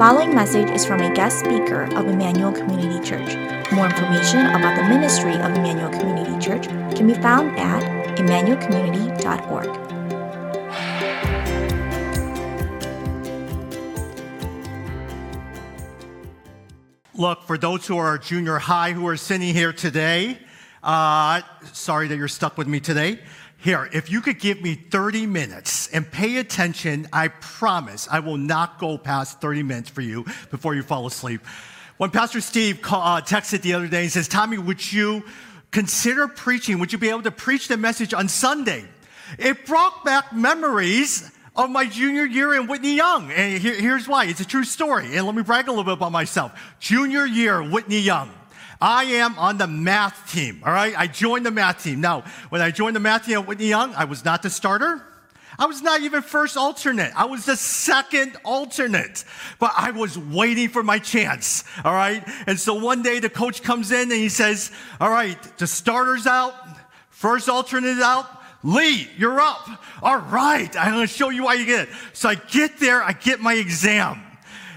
following message is from a guest speaker of Emmanuel Community Church. More information about the ministry of Emmanuel Community Church can be found at emmanuelcommunity.org. Look, for those who are junior high who are sitting here today, uh, sorry that you're stuck with me today. Here, if you could give me 30 minutes and pay attention, I promise I will not go past 30 minutes for you before you fall asleep. When Pastor Steve call, uh, texted the other day and says, Tommy, would you consider preaching? Would you be able to preach the message on Sunday? It brought back memories of my junior year in Whitney Young. And here, here's why. It's a true story. And let me brag a little bit about myself. Junior year, Whitney Young. I am on the math team, all right? I joined the math team. Now, when I joined the math team at Whitney Young, I was not the starter. I was not even first alternate. I was the second alternate, but I was waiting for my chance. All right. And so one day the coach comes in and he says, all right, the starter's out, first alternate out. Lee, you're up. All right. I'm going to show you why you get it. So I get there, I get my exam.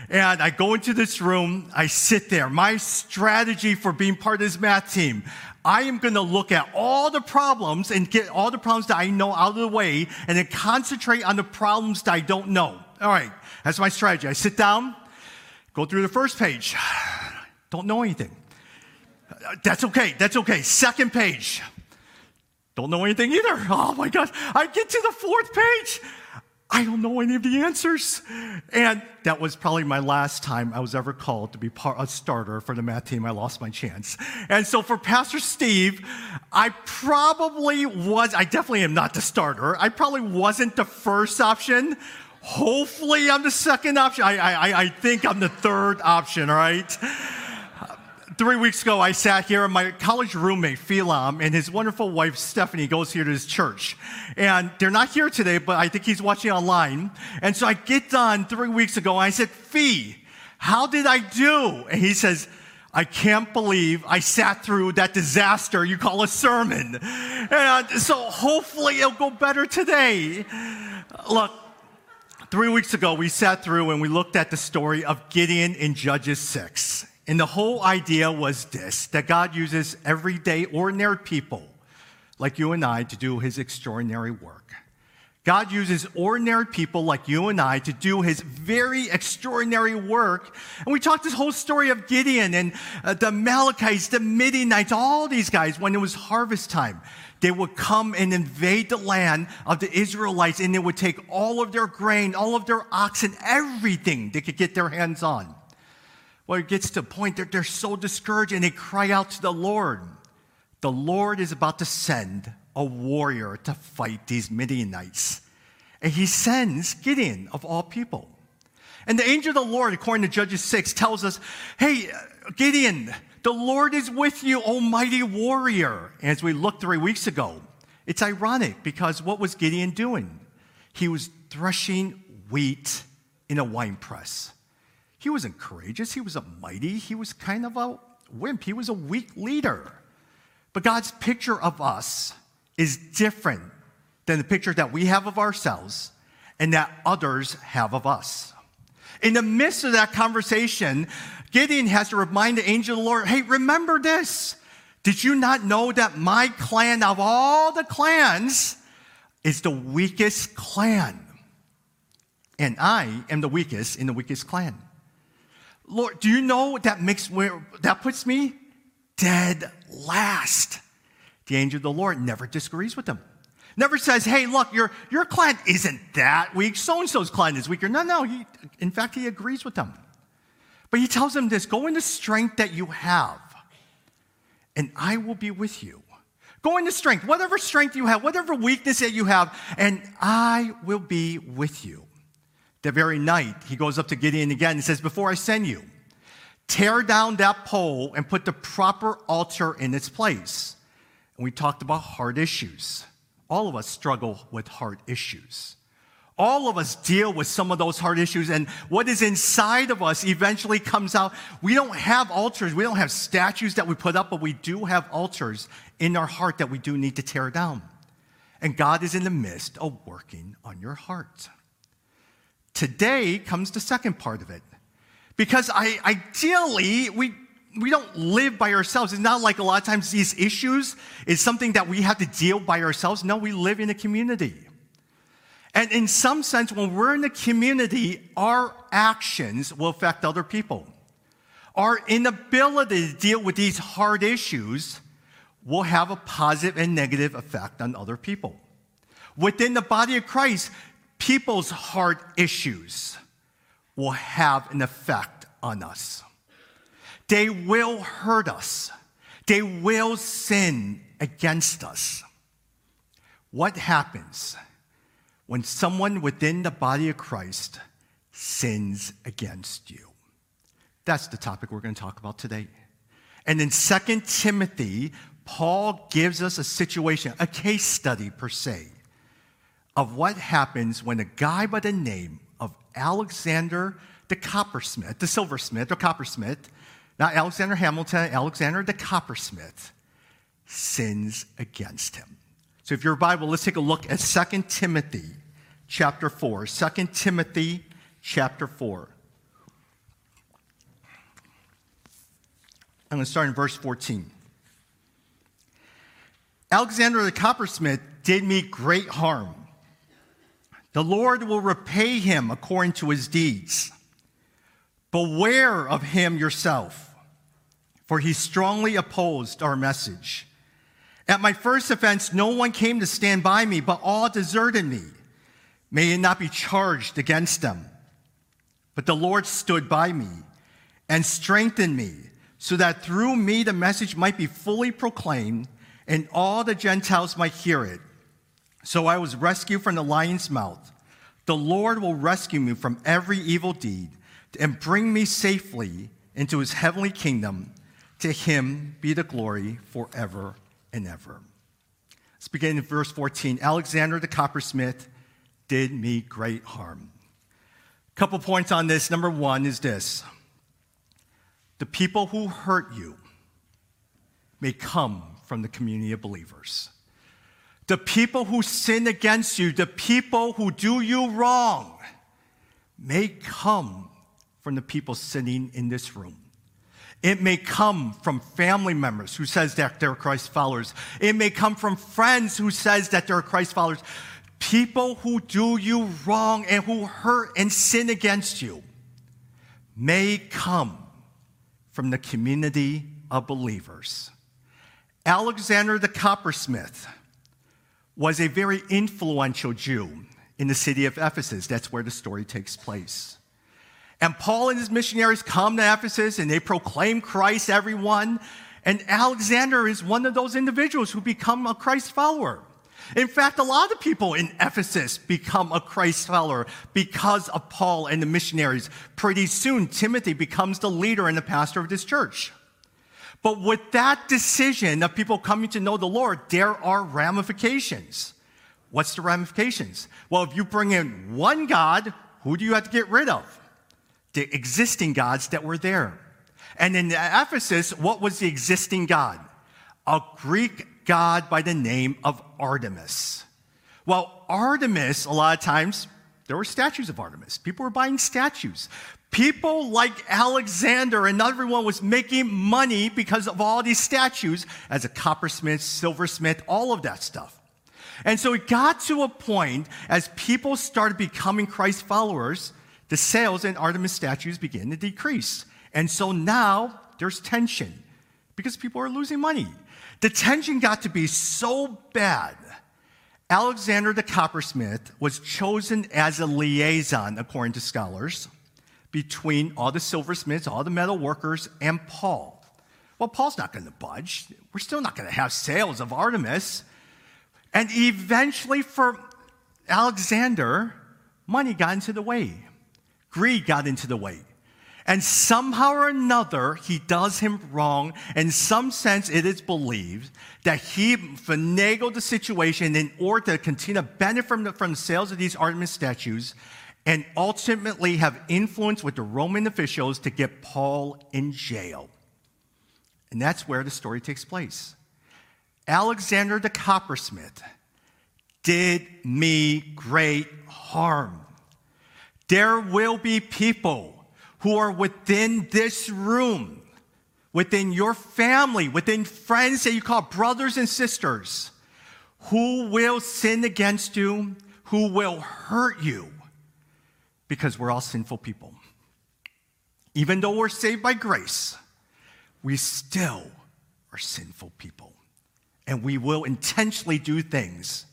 And I go into this room, I sit there. My strategy for being part of this math team, I am going to look at all the problems and get all the problems that I know out of the way and then concentrate on the problems that I don't know. All right, that's my strategy. I sit down, go through the first page, don't know anything. That's okay, that's okay. Second page, don't know anything either. Oh my gosh, I get to the fourth page. I don't know any of the answers. And that was probably my last time I was ever called to be part, a starter for the math team. I lost my chance. And so for Pastor Steve, I probably was, I definitely am not the starter. I probably wasn't the first option. Hopefully I'm the second option. I, I, I think I'm the third option, all right? Three weeks ago, I sat here, and my college roommate, Philam, and his wonderful wife, Stephanie, goes here to his church. And they're not here today, but I think he's watching online. And so I get done three weeks ago, and I said, Fee, how did I do? And he says, I can't believe I sat through that disaster you call a sermon. And so hopefully it'll go better today. Look, three weeks ago, we sat through and we looked at the story of Gideon in Judges 6. And the whole idea was this that God uses everyday, ordinary people like you and I to do his extraordinary work. God uses ordinary people like you and I to do his very extraordinary work. And we talked this whole story of Gideon and uh, the Amalekites, the Midianites, all these guys, when it was harvest time, they would come and invade the land of the Israelites and they would take all of their grain, all of their oxen, everything they could get their hands on. Well, it gets to a point that they're so discouraged and they cry out to the Lord. The Lord is about to send a warrior to fight these Midianites. And he sends Gideon, of all people. And the angel of the Lord, according to Judges 6, tells us, Hey, Gideon, the Lord is with you, almighty warrior. As we looked three weeks ago, it's ironic because what was Gideon doing? He was threshing wheat in a wine press. He wasn't courageous. He was a mighty. He was kind of a wimp. He was a weak leader. But God's picture of us is different than the picture that we have of ourselves and that others have of us. In the midst of that conversation, Gideon has to remind the angel of the Lord, hey, remember this. Did you not know that my clan of all the clans is the weakest clan? And I am the weakest in the weakest clan. Lord, do you know that makes where that puts me dead last? The angel of the Lord never disagrees with them. Never says, hey, look, your, your client isn't that weak. So and so's client is weaker. No, no. He, in fact, he agrees with them. But he tells them this go in the strength that you have, and I will be with you. Go into strength, whatever strength you have, whatever weakness that you have, and I will be with you. The very night, he goes up to Gideon again and says, Before I send you, tear down that pole and put the proper altar in its place. And we talked about heart issues. All of us struggle with heart issues. All of us deal with some of those heart issues, and what is inside of us eventually comes out. We don't have altars, we don't have statues that we put up, but we do have altars in our heart that we do need to tear down. And God is in the midst of working on your heart. Today comes the second part of it. Because I, ideally, we, we don't live by ourselves. It's not like a lot of times these issues is something that we have to deal by ourselves. No, we live in a community. And in some sense, when we're in a community, our actions will affect other people. Our inability to deal with these hard issues will have a positive and negative effect on other people. Within the body of Christ, people's hard issues will have an effect on us. They will hurt us. They will sin against us. What happens when someone within the body of Christ sins against you? That's the topic we're going to talk about today. And in 2 Timothy, Paul gives us a situation, a case study per se, of what happens when a guy by the name of Alexander the coppersmith, the silversmith or coppersmith, not Alexander Hamilton, Alexander the coppersmith, sins against him. So if your Bible, let's take a look at 2 Timothy chapter 4. 2 Timothy chapter 4. I'm going to start in verse 14. Alexander the coppersmith did me great harm. The Lord will repay him according to his deeds. Beware of him yourself, for he strongly opposed our message. At my first offense, no one came to stand by me, but all deserted me. May it not be charged against them. But the Lord stood by me and strengthened me, so that through me the message might be fully proclaimed and all the Gentiles might hear it. So I was rescued from the lion's mouth. The Lord will rescue me from every evil deed and bring me safely into his heavenly kingdom. To him be the glory forever and ever. Let's begin in verse 14. Alexander the coppersmith did me great harm. A couple points on this. Number one is this the people who hurt you may come from the community of believers. The people who sin against you, the people who do you wrong, may come from the people sitting in this room. It may come from family members who says that they're Christ followers. It may come from friends who says that they're Christ followers. People who do you wrong and who hurt and sin against you may come from the community of believers. Alexander the coppersmith was a very influential Jew in the city of Ephesus. That's where the story takes place. And Paul and his missionaries come to Ephesus and they proclaim Christ, everyone. And Alexander is one of those individuals who become a Christ follower. In fact, a lot of people in Ephesus become a Christ follower because of Paul and the missionaries. Pretty soon, Timothy becomes the leader and the pastor of this church. But with that decision of people coming to know the Lord, there are ramifications. What's the ramifications? Well, if you bring in one God, who do you have to get rid of? The existing gods that were there. And in Ephesus, what was the existing God? A Greek god by the name of Artemis. Well, Artemis, a lot of times, there were statues of Artemis. People were buying statues. People like Alexander and everyone was making money because of all these statues as a coppersmith, silversmith, all of that stuff. And so it got to a point as people started becoming Christ followers, the sales in Artemis statues began to decrease. And so now there's tension because people are losing money. The tension got to be so bad. Alexander the coppersmith was chosen as a liaison, according to scholars between all the silversmiths, all the metal workers, and Paul. Well, Paul's not going to budge. We're still not going to have sales of Artemis. And eventually, for Alexander, money got into the way, greed got into the way. And somehow or another, he does him wrong. In some sense, it is believed that he finagled the situation in order to continue to benefit from the, from the sales of these Artemis statues and ultimately have influence with the Roman officials to get Paul in jail. And that's where the story takes place. Alexander the coppersmith did me great harm. There will be people who are within this room, within your family, within friends that you call brothers and sisters, who will sin against you, who will hurt you, because we're all sinful people. Even though we're saved by grace, we still are sinful people. And we will intentionally do things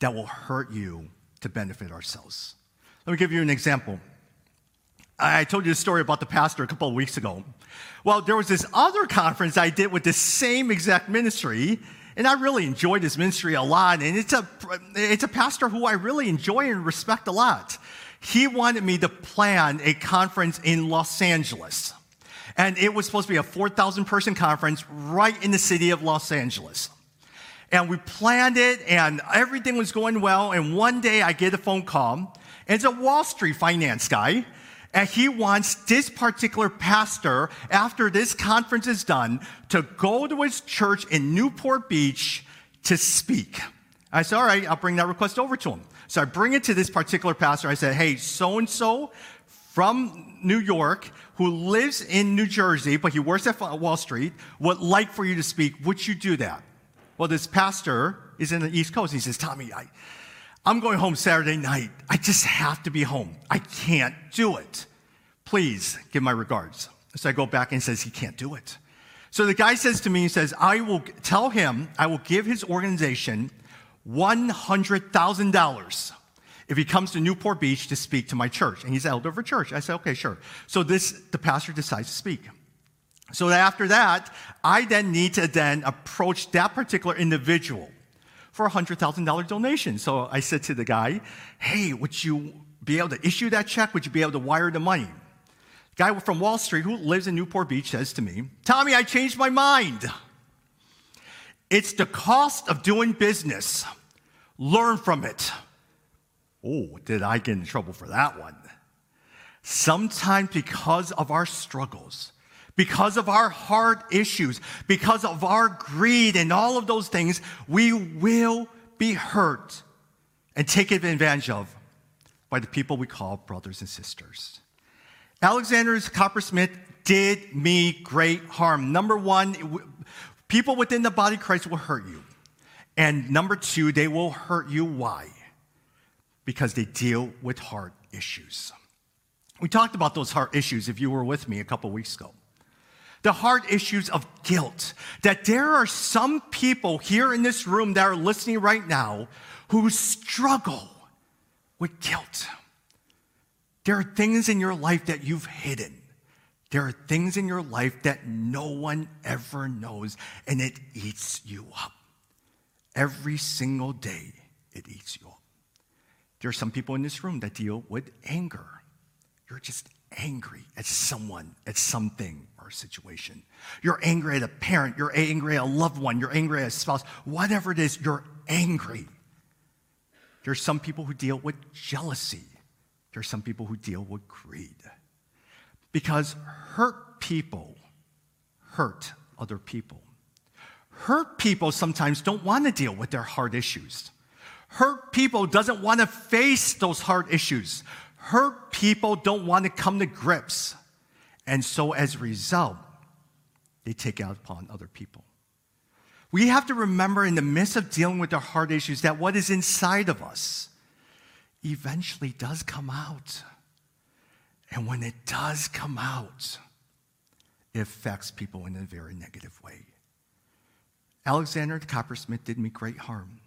that will hurt you to benefit ourselves. Let me give you an example. I told you a story about the pastor a couple of weeks ago. Well, there was this other conference I did with the same exact ministry, and I really enjoyed his ministry a lot. And it's a, it's a pastor who I really enjoy and respect a lot. He wanted me to plan a conference in Los Angeles. And it was supposed to be a 4,000 person conference right in the city of Los Angeles. And we planned it, and everything was going well. And one day I get a phone call, and it's a Wall Street finance guy. And he wants this particular pastor, after this conference is done, to go to his church in Newport Beach to speak. I said, All right, I'll bring that request over to him. So I bring it to this particular pastor. I said, Hey, so and so from New York who lives in New Jersey, but he works at Wall Street, would like for you to speak. Would you do that? Well, this pastor is in the East Coast. He says, Tommy, I, I'm going home Saturday night. I just have to be home. I can't do it. Please give my regards. So I go back and says he can't do it. So the guy says to me, he says, I will tell him, I will give his organization $100,000 if he comes to Newport Beach to speak to my church. And he's elder of a church. I said, okay, sure. So this, the pastor decides to speak. So after that, I then need to then approach that particular individual for a $100,000 donation. So I said to the guy, hey, would you be able to issue that check? Would you be able to wire the money? The guy from Wall Street who lives in Newport Beach says to me, Tommy, I changed my mind. It's the cost of doing business. Learn from it. Oh, did I get in trouble for that one? Sometimes because of our struggles, because of our heart issues, because of our greed and all of those things, we will be hurt and taken advantage of by the people we call brothers and sisters. Alexander Coppersmith did me great harm. Number one, people within the body of Christ will hurt you. And number two, they will hurt you. Why? Because they deal with heart issues. We talked about those heart issues if you were with me a couple weeks ago the heart issues of guilt. That there are some people here in this room that are listening right now who struggle with guilt. There are things in your life that you've hidden. There are things in your life that no one ever knows, and it eats you up. Every single day, it eats you up. There are some people in this room that deal with anger. You're just angry at someone, at something, or a situation. You're angry at a parent, you're angry at a loved one, you're angry at a spouse, whatever it is, you're angry. There are some people who deal with jealousy. There are some people who deal with greed. Because hurt people hurt other people. Hurt people sometimes don't want to deal with their hard issues. Hurt people doesn't want to face those hard issues. Hurt people don't want to come to grips. And so as a result, they take out upon other people. We have to remember in the midst of dealing with our heart issues that what is inside of us eventually does come out. And when it does come out, it affects people in a very negative way. Alexander the coppersmith did me great harm.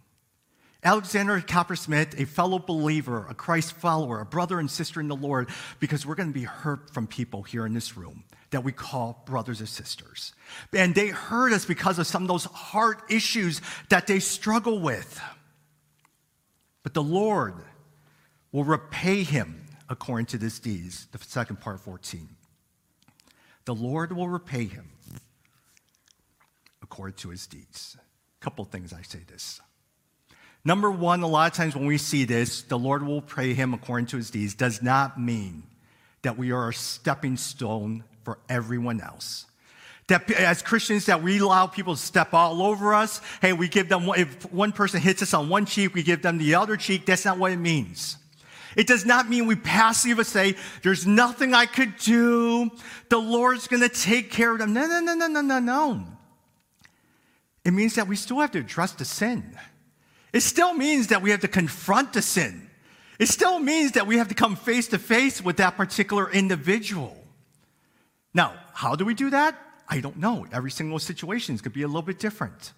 Alexander Coppersmith, a fellow believer, a Christ follower, a brother and sister in the Lord, because we're going to be hurt from people here in this room that we call brothers and sisters. And they hurt us because of some of those heart issues that they struggle with. But the Lord will repay him according to his deeds, the second part 14. The Lord will repay him according to his deeds. A couple things I say this. Number one, a lot of times when we see this, the Lord will pray him according to his deeds, does not mean that we are a stepping stone for everyone else. That as Christians, that we allow people to step all over us. Hey, we give them, if one person hits us on one cheek, we give them the other cheek. That's not what it means. It does not mean we passively say, There's nothing I could do. The Lord's going to take care of them. No, no, no, no, no, no, no. It means that we still have to address the sin. It still means that we have to confront the sin. It still means that we have to come face to face with that particular individual. Now, how do we do that? I don't know. Every single situation is going to be a little bit different.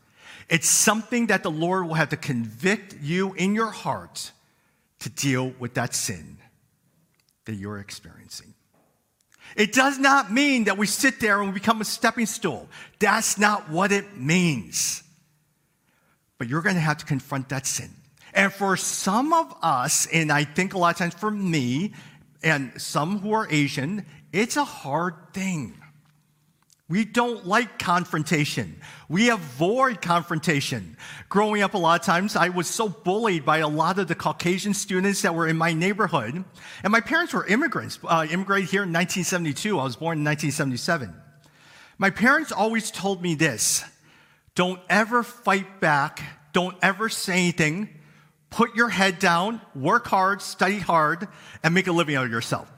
It's something that the Lord will have to convict you in your heart to deal with that sin that you're experiencing. It does not mean that we sit there and we become a stepping stool. That's not what it means. But you're going to have to confront that sin. And for some of us, and I think a lot of times for me and some who are Asian, it's a hard thing. We don't like confrontation. We avoid confrontation. Growing up, a lot of times, I was so bullied by a lot of the Caucasian students that were in my neighborhood. And my parents were immigrants, uh, immigrated here in 1972. I was born in 1977. My parents always told me this don't ever fight back, don't ever say anything. Put your head down, work hard, study hard, and make a living out of yourself.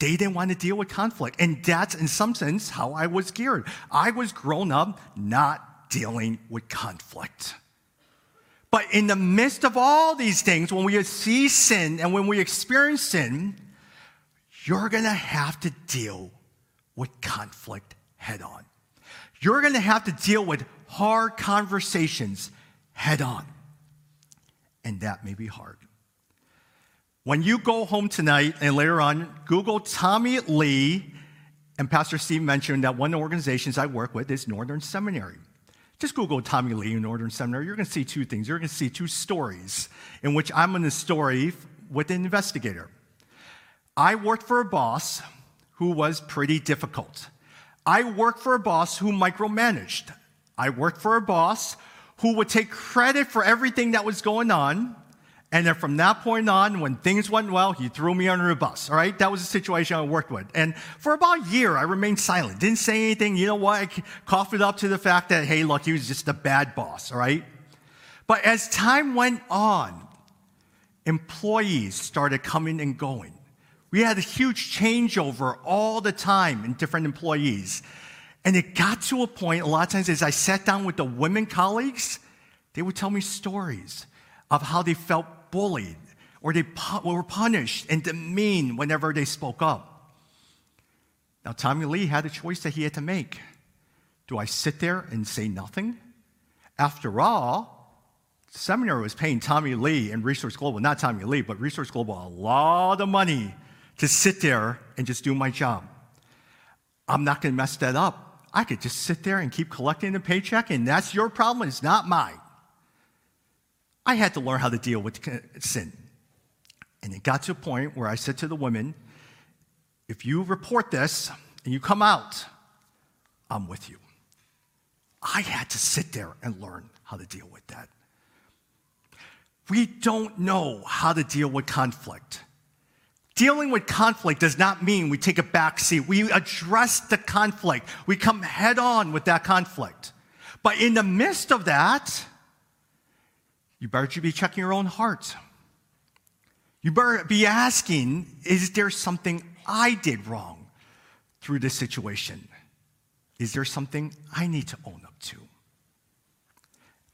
They didn't want to deal with conflict. And that's, in some sense, how I was geared. I was grown up not dealing with conflict. But in the midst of all these things, when we see sin and when we experience sin, you're going to have to deal with conflict head on. You're going to have to deal with hard conversations head on. And that may be hard. When you go home tonight and later on, Google Tommy Lee, and Pastor Steve mentioned that one of the organizations I work with is Northern Seminary. Just Google Tommy Lee and Northern Seminary. You're going to see two things. You're going to see two stories in which I'm in the story with an investigator. I worked for a boss who was pretty difficult. I worked for a boss who micromanaged. I worked for a boss who would take credit for everything that was going on and then from that point on, when things went well, he threw me under a bus. All right, that was the situation I worked with. And for about a year, I remained silent, didn't say anything. You know what? I coughed it up to the fact that, hey, look, he was just a bad boss. All right. But as time went on, employees started coming and going. We had a huge changeover all the time in different employees. And it got to a point, a lot of times, as I sat down with the women colleagues, they would tell me stories of how they felt bullied or they were punished and demeaned whenever they spoke up. Now, Tommy Lee had a choice that he had to make. Do I sit there and say nothing? After all, the seminary was paying Tommy Lee and Resource Global, not Tommy Lee, but Resource Global, a lot of money to sit there and just do my job. I'm not going to mess that up. I could just sit there and keep collecting the paycheck, and that's your problem, it's not mine. I had to learn how to deal with sin. And it got to a point where I said to the women, if you report this and you come out, I'm with you. I had to sit there and learn how to deal with that. We don't know how to deal with conflict. Dealing with conflict does not mean we take a back seat. We address the conflict. We come head on with that conflict. But in the midst of that, you better be checking your own heart. You better be asking, is there something I did wrong through this situation? Is there something I need to own up to?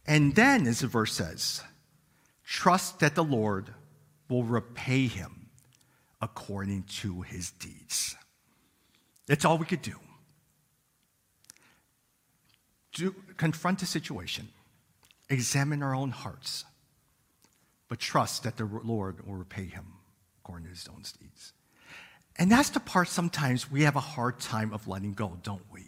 And then, as the verse says, trust that the Lord will repay him according to his deeds. That's all we could do. do confront the situation examine our own hearts, but trust that the Lord will repay him according to his own deeds. And that's the part sometimes we have a hard time of letting go, don't we?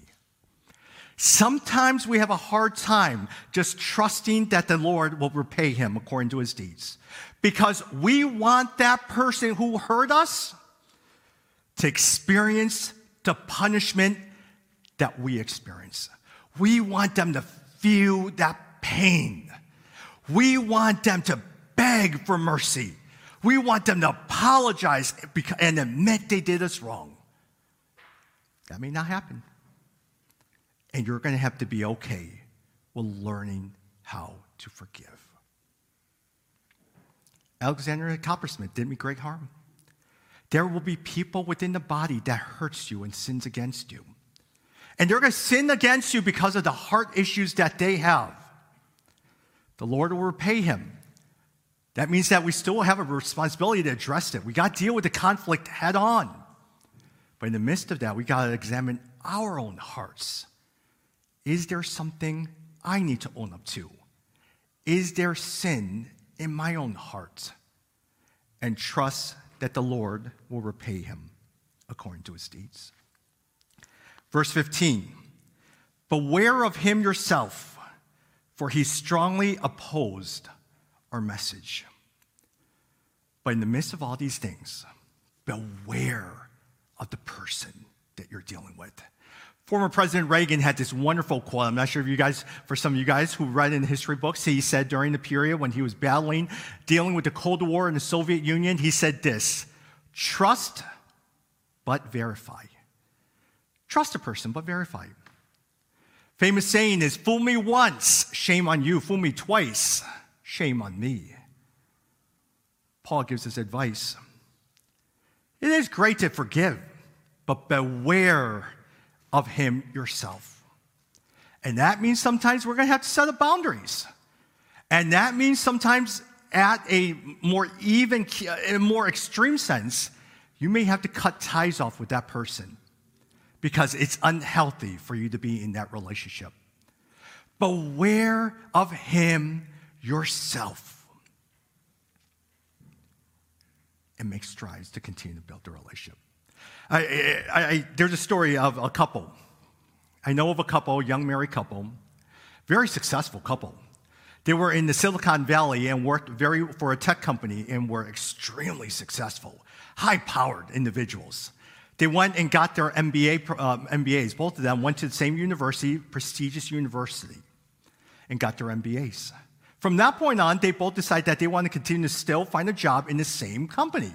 Sometimes we have a hard time just trusting that the Lord will repay him according to his deeds. Because we want that person who hurt us to experience the punishment that we experience. We want them to feel that pain. We want them to beg for mercy. We want them to apologize and admit they did us wrong. That may not happen. And you're going to have to be okay with learning how to forgive. Alexander Coppersmith did me great harm. There will be people within the body that hurts you and sins against you. And they're going to sin against you because of the heart issues that they have. The Lord will repay him. That means that we still have a responsibility to address it. We got to deal with the conflict head on. But in the midst of that, we got to examine our own hearts. Is there something I need to own up to? Is there sin in my own heart? And trust that the Lord will repay him according to his deeds. Verse 15 Beware of him yourself, for he strongly opposed our message. But in the midst of all these things, beware of the person that you're dealing with. Former President Reagan had this wonderful quote. I'm not sure if you guys, for some of you guys who read in history books, he said during the period when he was battling, dealing with the Cold War in the Soviet Union, he said this trust but verify. Trust a person but verify. Famous saying is fool me once, shame on you. Fool me twice, shame on me. Paul gives us advice. It is great to forgive, but beware of Him yourself. And that means sometimes we're going to have to set up boundaries. And that means sometimes at a more even, in a more extreme sense, you may have to cut ties off with that person because it's unhealthy for you to be in that relationship. Beware of him yourself and make strides to continue to build the relationship. I, I, I, there's a story of a couple. I know of a couple, young married couple, very successful couple. They were in the Silicon Valley and worked very for a tech company and were extremely successful, high-powered individuals. They went and got their MBA, uh, MBAs. Both of them went to the same university, prestigious university, and got their MBAs. From that point on, they both decided that they want to continue to still find a job in the same company.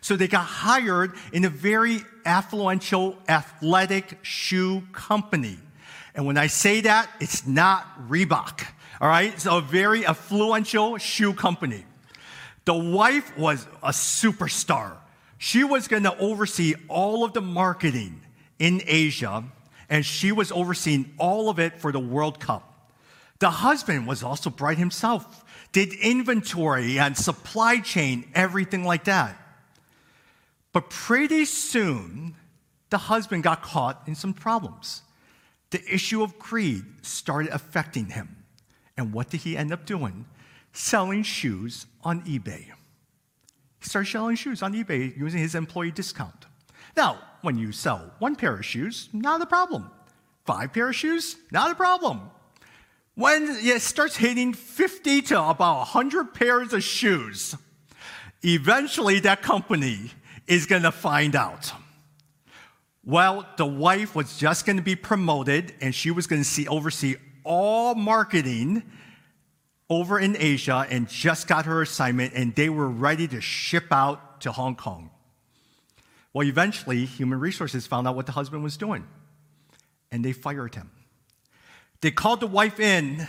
So they got hired in a very affluential athletic shoe company. And when I say that, it's not Reebok, all right? So a very affluential shoe company. The wife was a superstar. She was going to oversee all of the marketing in Asia, and she was overseeing all of it for the World Cup. The husband was also bright himself, did inventory and supply chain, everything like that. But pretty soon, the husband got caught in some problems. The issue of greed started affecting him. And what did he end up doing? Selling shoes on eBay. He started selling shoes on eBay using his employee discount. Now, when you sell one pair of shoes, not a problem. Five pair of shoes, not a problem. When it starts hitting 50 to about 100 pairs of shoes, eventually that company is going to find out. Well, the wife was just going to be promoted and she was going to see, oversee all marketing over in Asia and just got her assignment and they were ready to ship out to Hong Kong. Well, eventually, human resources found out what the husband was doing and they fired him. They called the wife in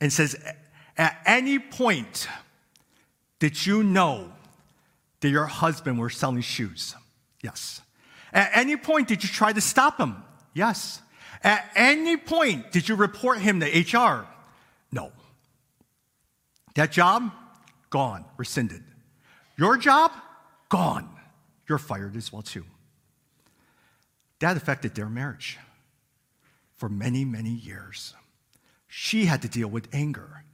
and says, at any point did you know that your husband were selling shoes? Yes. At any point, did you try to stop him? Yes. At any point, did you report him to HR? No. That job? Gone, rescinded. Your job? Gone. You're fired as well, too. That affected their marriage for many, many years. She had to deal with anger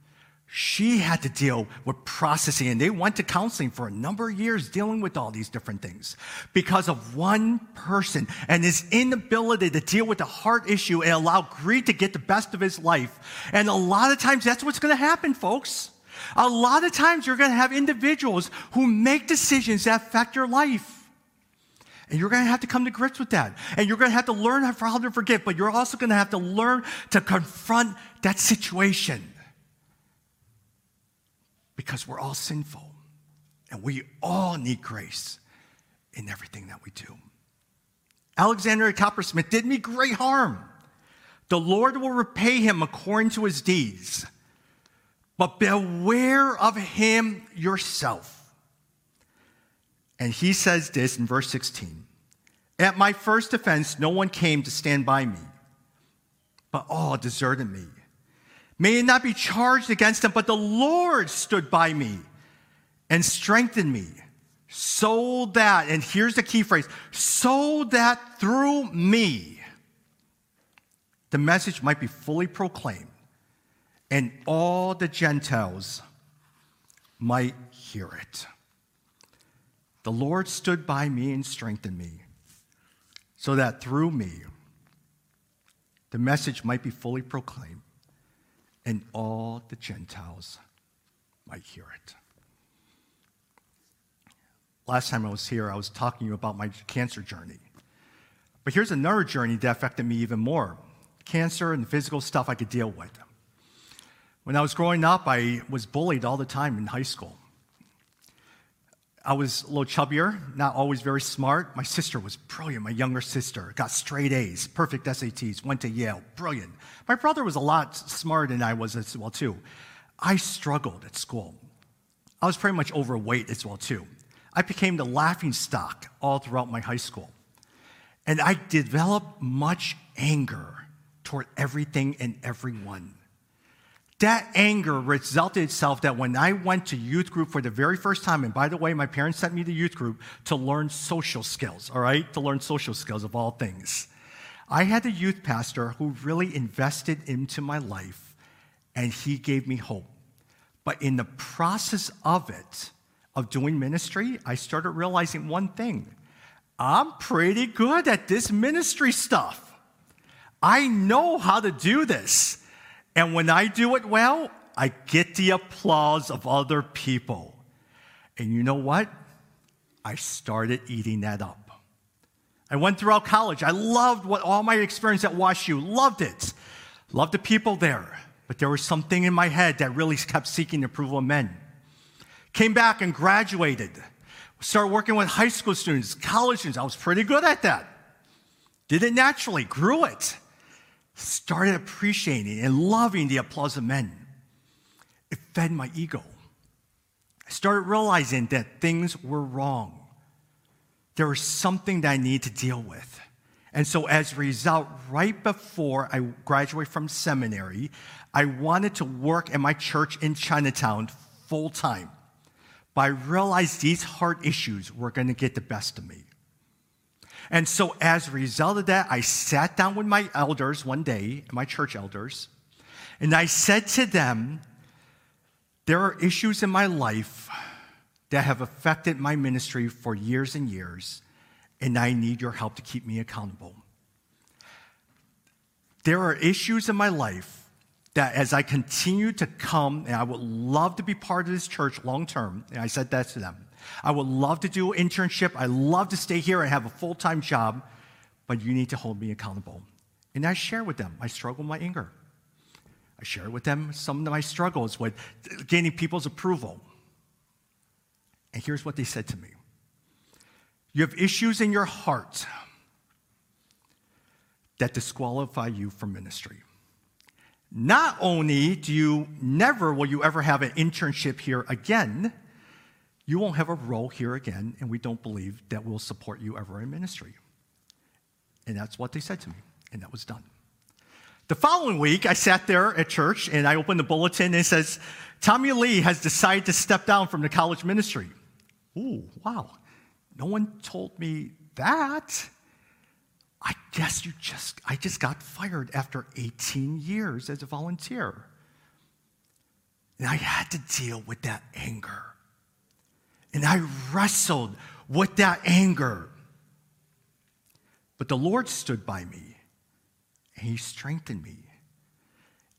she had to deal with processing, and they went to counseling for a number of years dealing with all these different things because of one person and his inability to deal with the heart issue and allow greed to get the best of his life. And a lot of times that's what's going to happen, folks. A lot of times you're going to have individuals who make decisions that affect your life. And you're going to have to come to grips with that. And you're going to have to learn how to forgive, but you're also going to have to learn to confront that situation because we're all sinful and we all need grace in everything that we do. Alexander Coppersmith did me great harm. The Lord will repay him according to his deeds. But beware of him yourself. And he says this in verse 16 At my first offense, no one came to stand by me, but all deserted me. May it not be charged against them, but the Lord stood by me and strengthened me, so that, and here's the key phrase, so that through me, the message might be fully proclaimed and all the Gentiles might hear it. The Lord stood by me and strengthened me, so that through me, the message might be fully proclaimed and all the Gentiles might hear it. Last time I was here, I was talking to you about my cancer journey. But here's another journey that affected me even more cancer and the physical stuff I could deal with. When I was growing up, I was bullied all the time in high school. I was a little chubbier, not always very smart. My sister was brilliant, my younger sister, got straight A's, perfect SATs, went to Yale, brilliant. My brother was a lot smarter than I was as well, too. I struggled at school. I was pretty much overweight as well, too. I became the laughing stock all throughout my high school. And I developed much anger toward everything and everyone. That anger resulted itself that when I went to youth group for the very first time, and by the way, my parents sent me to youth group to learn social skills, all right? To learn social skills of all things. I had a youth pastor who really invested into my life, and he gave me hope. But in the process of it, of doing ministry, I started realizing one thing I'm pretty good at this ministry stuff. I know how to do this. And when I do it well, I get the applause of other people. And you know what? I started eating that up. I went throughout college. I loved what all my experience at WashU, loved it. Loved the people there. But there was something in my head that really kept seeking the approval of men. Came back and graduated. Started working with high school students, college students. I was pretty good at that. Did it naturally, grew it started appreciating and loving the applause of men. It fed my ego. I started realizing that things were wrong. There was something that I needed to deal with. And so, as a result, right before I graduated from seminary, I wanted to work at my church in Chinatown full time. But I realized these heart issues were going to get the best of me. And so, as a result of that, I sat down with my elders one day, my church elders, and I said to them, There are issues in my life that have affected my ministry for years and years, and I need your help to keep me accountable. There are issues in my life that as I continue to come, and I would love to be part of this church long term, and I said that to them. I would love to do an internship. I love to stay here and have a full time job, but you need to hold me accountable. And I share with them my struggle, my anger. I share with them some of my struggles with gaining people's approval. And here's what they said to me You have issues in your heart that disqualify you from ministry. Not only do you never will you ever have an internship here again, you won't have a role here again, and we don't believe that we'll support you ever in ministry. And that's what they said to me, and that was done. The following week, I sat there at church and I opened the bulletin and it says, Tommy Lee has decided to step down from the college ministry. Ooh, wow. No one told me that. I guess you just, I just got fired after 18 years as a volunteer. And I had to deal with that anger. And I wrestled with that anger. But the Lord stood by me and He strengthened me.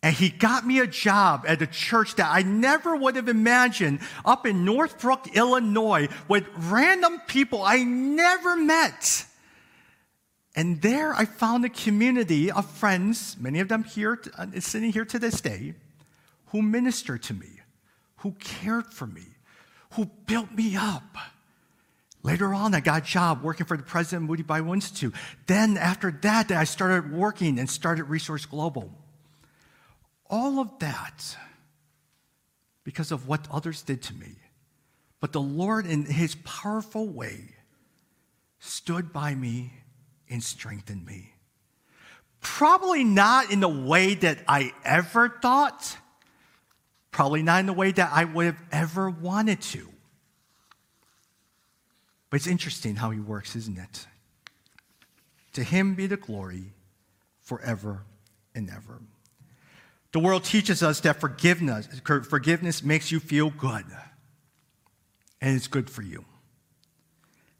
And He got me a job at a church that I never would have imagined up in Northbrook, Illinois, with random people I never met. And there I found a community of friends, many of them here, uh, sitting here to this day, who ministered to me, who cared for me, who built me up. Later on, I got a job working for the president of Moody Bible Institute. Then, after that, I started working and started Resource Global. All of that because of what others did to me. But the Lord, in his powerful way, stood by me and strengthened me. Probably not in the way that I ever thought, probably not in the way that I would have ever wanted to. But it's interesting how he works, isn't it? To him be the glory forever and ever. The world teaches us that forgiveness, forgiveness makes you feel good, and it's good for you.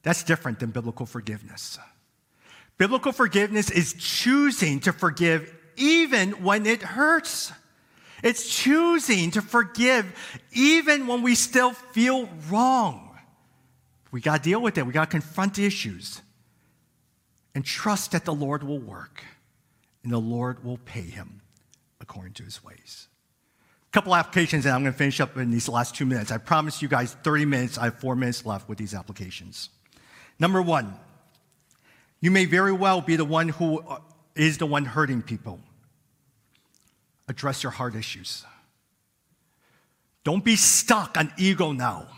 That's different than biblical forgiveness. Biblical forgiveness is choosing to forgive even when it hurts. It's choosing to forgive even when we still feel wrong. We got to deal with it. We got to confront issues and trust that the Lord will work and the Lord will pay him according to his ways. A couple applications, and I'm going to finish up in these last two minutes. I promised you guys 30 minutes. I have four minutes left with these applications. Number one, you may very well be the one who uh, the one hurting people. Address your heart issues. Don't be stuck on ego now.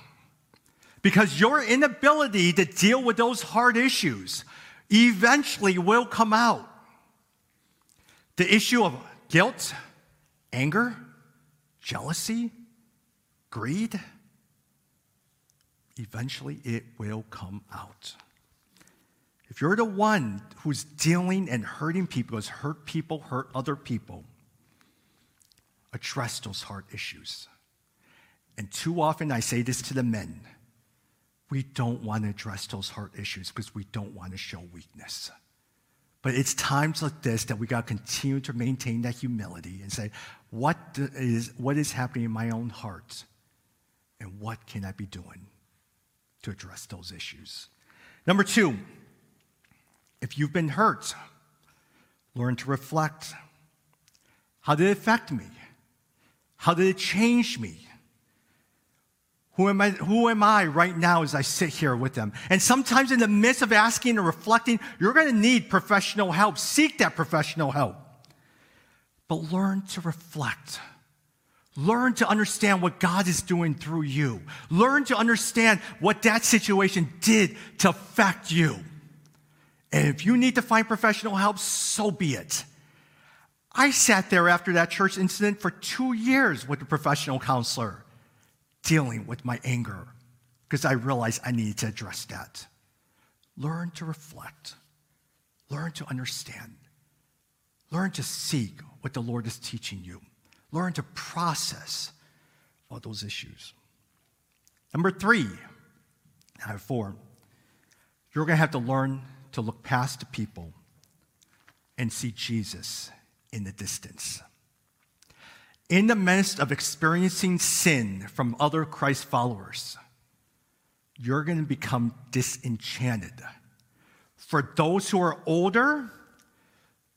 Because your inability to deal with those hard issues eventually will come out. The issue of guilt, anger, jealousy, greed, eventually it will come out. If you're the one who's dealing and hurting people, has hurt people, hurt other people, address those heart issues. And too often I say this to the men we don't want to address those heart issues because we don't want to show weakness. But it's times like this that we got to continue to maintain that humility and say, what is, what is happening in my own heart? And what can I be doing to address those issues? Number two, if you've been hurt, learn to reflect. How did it affect me? How did it change me? Who am, I, who am I right now as I sit here with them? And sometimes, in the midst of asking and reflecting, you're going to need professional help. Seek that professional help. But learn to reflect. Learn to understand what God is doing through you. Learn to understand what that situation did to affect you. And if you need to find professional help, so be it. I sat there after that church incident for two years with a professional counselor dealing with my anger because I realized I needed to address that. Learn to reflect, learn to understand, learn to seek what the Lord is teaching you, learn to process all those issues. Number three, have four, you're going to have to learn to look past the people and see Jesus in the distance in the midst of experiencing sin from other Christ followers, you're going to become disenchanted. For those who are older,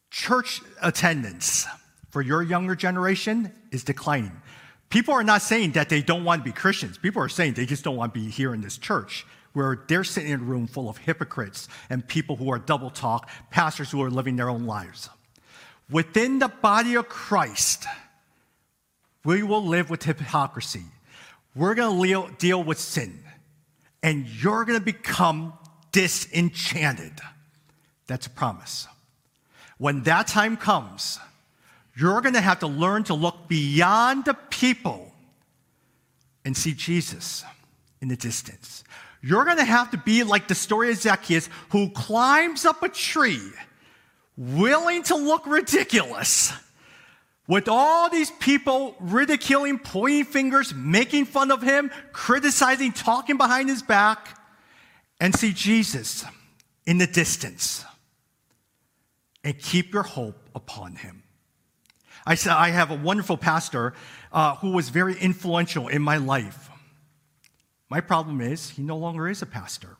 church attendance for your younger generation is declining. People are not saying that they don't want to be Christians. People are saying they just don't want to be here in this church where they're sitting in a room full of hypocrites and people who are double talk, pastors who are living their own lives. Within the body of Christ, we will live with hypocrisy. We're going to deal with sin. And you're going to become disenchanted. That's a promise. When that time comes, you're going to have to learn to look beyond the people and see Jesus in the distance. You're going to have to be like the story of Zacchaeus, who climbs up a tree, willing to look ridiculous with all these people ridiculing, pointing fingers, making fun of him, criticizing, talking behind his back, and see Jesus in the distance and keep your hope upon him. I said, I have a wonderful pastor uh, who was very influential in my life. My problem is, he no longer is a pastor.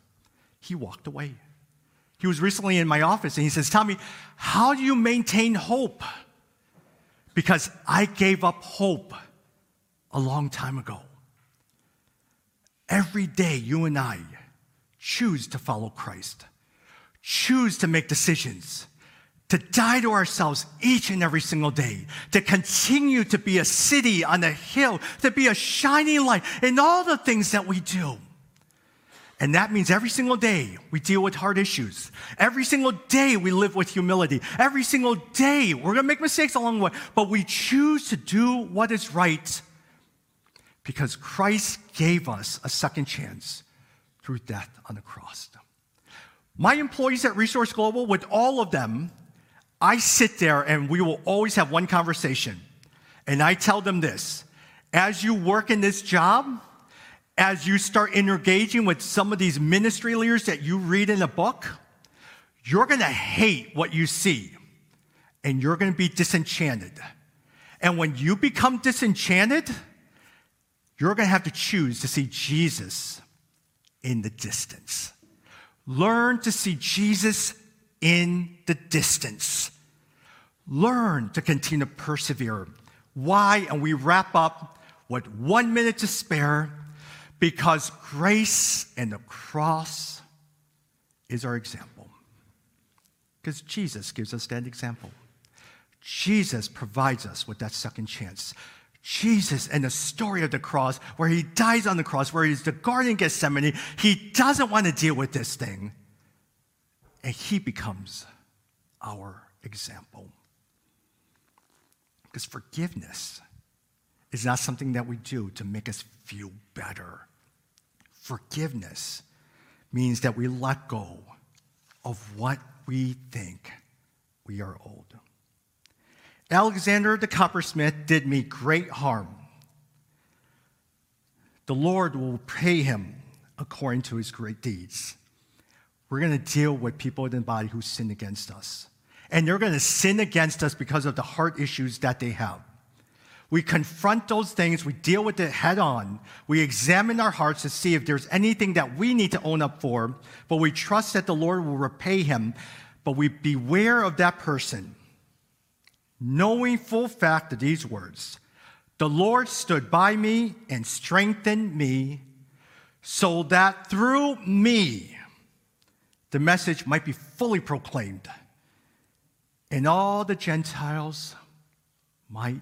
He walked away. He was recently in my office and he says, Tommy, how do you maintain hope? because I gave up hope a long time ago. Every day, you and I choose to follow Christ, choose to make decisions to die to ourselves each and every single day, to continue to be a city on a hill, to be a shining light in all the things that we do. And that means every single day we deal with hard issues. Every single day we live with humility. Every single day we're going to make mistakes along the way, but we choose to do what is right because Christ gave us a second chance through death on the cross. My employees at Resource Global, with all of them, I sit there and we will always have one conversation. And I tell them this as you work in this job, as you start engaging with some of these ministry leaders that you read in a book, you're going to hate what you see and you're going to be disenchanted. And when you become disenchanted, you're going to have to choose to see Jesus in the distance. Learn to see Jesus in the distance. Learn to continue to persevere. Why? And we wrap up with one minute to spare because grace and the cross is our example. Because Jesus gives us that example. Jesus provides us with that second chance. Jesus and the story of the cross, where he dies on the cross, where he's the Garden of Gethsemane, he doesn't want to deal with this thing. And he becomes our example. Because forgiveness is not something that we do to make us feel better. Forgiveness means that we let go of what we think we are owed. Alexander the coppersmith did me great harm. The Lord will pay him according to his great deeds. We're going to deal with people in the body who sin against us. And they're going to sin against us because of the heart issues that they have. We confront those things, we deal with it head on. We examine our hearts to see if there's anything that we need to own up for, but we trust that the Lord will repay him. But we beware of that person knowing full fact of these words The Lord stood by me and strengthened me, so that through me the message might be fully proclaimed, and all the Gentiles might